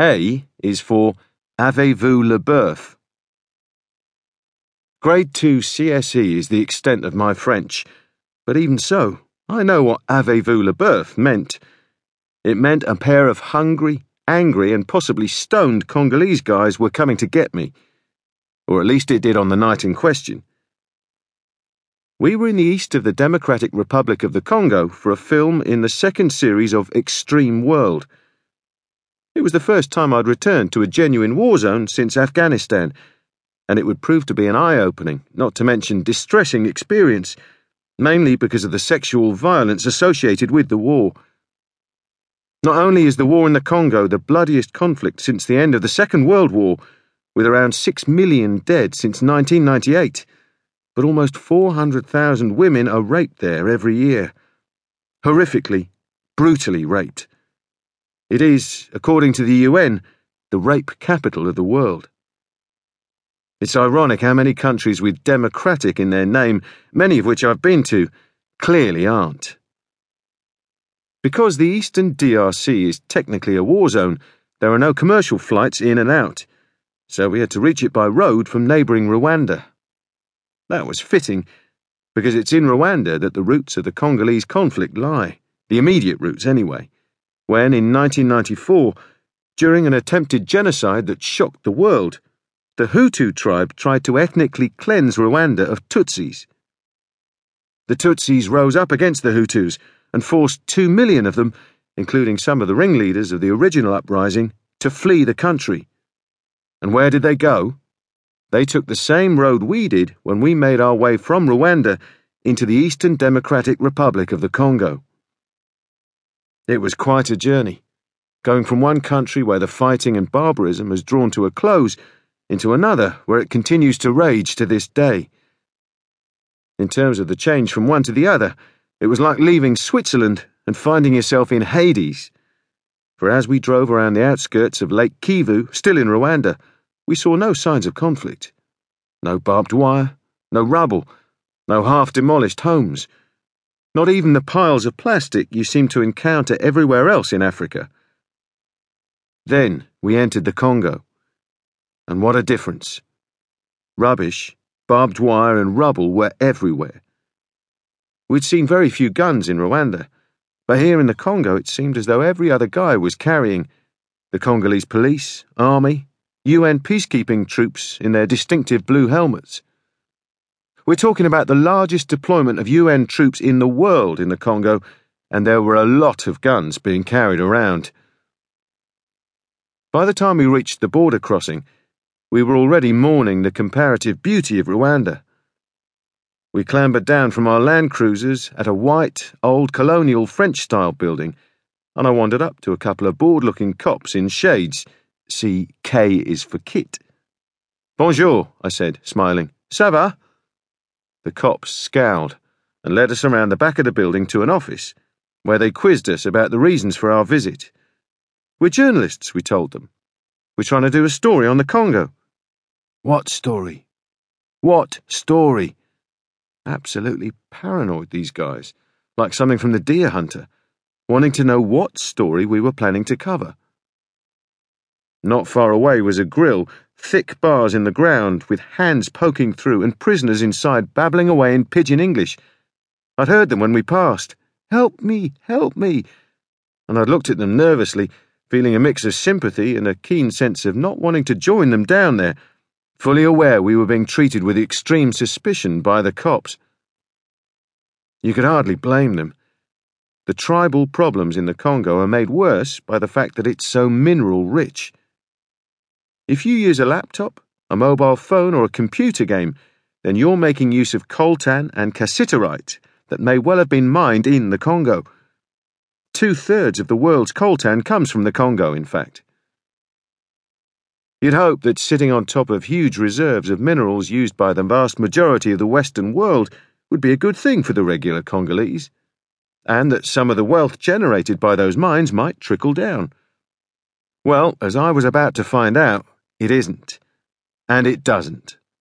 A is for Avez-vous le boeuf? Grade 2 CSE is the extent of my French, but even so, I know what Avez-vous le boeuf meant. It meant a pair of hungry, angry, and possibly stoned Congolese guys were coming to get me. Or at least it did on the night in question. We were in the east of the Democratic Republic of the Congo for a film in the second series of Extreme World. It was the first time I'd returned to a genuine war zone since Afghanistan, and it would prove to be an eye opening, not to mention distressing experience, mainly because of the sexual violence associated with the war. Not only is the war in the Congo the bloodiest conflict since the end of the Second World War, with around 6 million dead since 1998, but almost 400,000 women are raped there every year. Horrifically, brutally raped. It is, according to the UN, the rape capital of the world. It's ironic how many countries with democratic in their name, many of which I've been to, clearly aren't. Because the Eastern DRC is technically a war zone, there are no commercial flights in and out, so we had to reach it by road from neighbouring Rwanda. That was fitting, because it's in Rwanda that the roots of the Congolese conflict lie, the immediate roots anyway when, in 1994, during an attempted genocide that shocked the world, the Hutu tribe tried to ethnically cleanse Rwanda of Tutsis. The Tutsis rose up against the Hutus and forced two million of them, including some of the ringleaders of the original uprising, to flee the country. And where did they go? They took the same road we did when we made our way from Rwanda into the Eastern Democratic Republic of the Congo. It was quite a journey, going from one country where the fighting and barbarism has drawn to a close into another where it continues to rage to this day. In terms of the change from one to the other, it was like leaving Switzerland and finding yourself in Hades. For as we drove around the outskirts of Lake Kivu, still in Rwanda, we saw no signs of conflict. No barbed wire, no rubble, no half demolished homes not even the piles of plastic you seem to encounter everywhere else in Africa. Then we entered the Congo. And what a difference. Rubbish, barbed wire, and rubble were everywhere. We'd seen very few guns in Rwanda, but here in the Congo it seemed as though every other guy was carrying the Congolese police, army, UN peacekeeping troops in their distinctive blue helmets. We're talking about the largest deployment of UN troops in the world in the Congo, and there were a lot of guns being carried around. By the time we reached the border crossing, we were already mourning the comparative beauty of Rwanda. We clambered down from our land cruisers at a white, old colonial French style building, and I wandered up to a couple of bored looking cops in shades. See, K is for kit. Bonjour, I said, smiling. Ça va? The cops scowled and led us around the back of the building to an office, where they quizzed us about the reasons for our visit. We're journalists, we told them. We're trying to do a story on the Congo. What story? What story? Absolutely paranoid, these guys, like something from the deer hunter, wanting to know what story we were planning to cover. Not far away was a grill thick bars in the ground, with hands poking through and prisoners inside babbling away in pidgin English. I'd heard them when we passed. Help me, help me. And I'd looked at them nervously, feeling a mix of sympathy and a keen sense of not wanting to join them down there, fully aware we were being treated with extreme suspicion by the cops. You could hardly blame them. The tribal problems in the Congo are made worse by the fact that it's so mineral rich. If you use a laptop, a mobile phone, or a computer game, then you're making use of coltan and cassiterite that may well have been mined in the Congo. Two thirds of the world's coltan comes from the Congo, in fact. You'd hope that sitting on top of huge reserves of minerals used by the vast majority of the Western world would be a good thing for the regular Congolese, and that some of the wealth generated by those mines might trickle down. Well, as I was about to find out, it isn't. And it doesn't.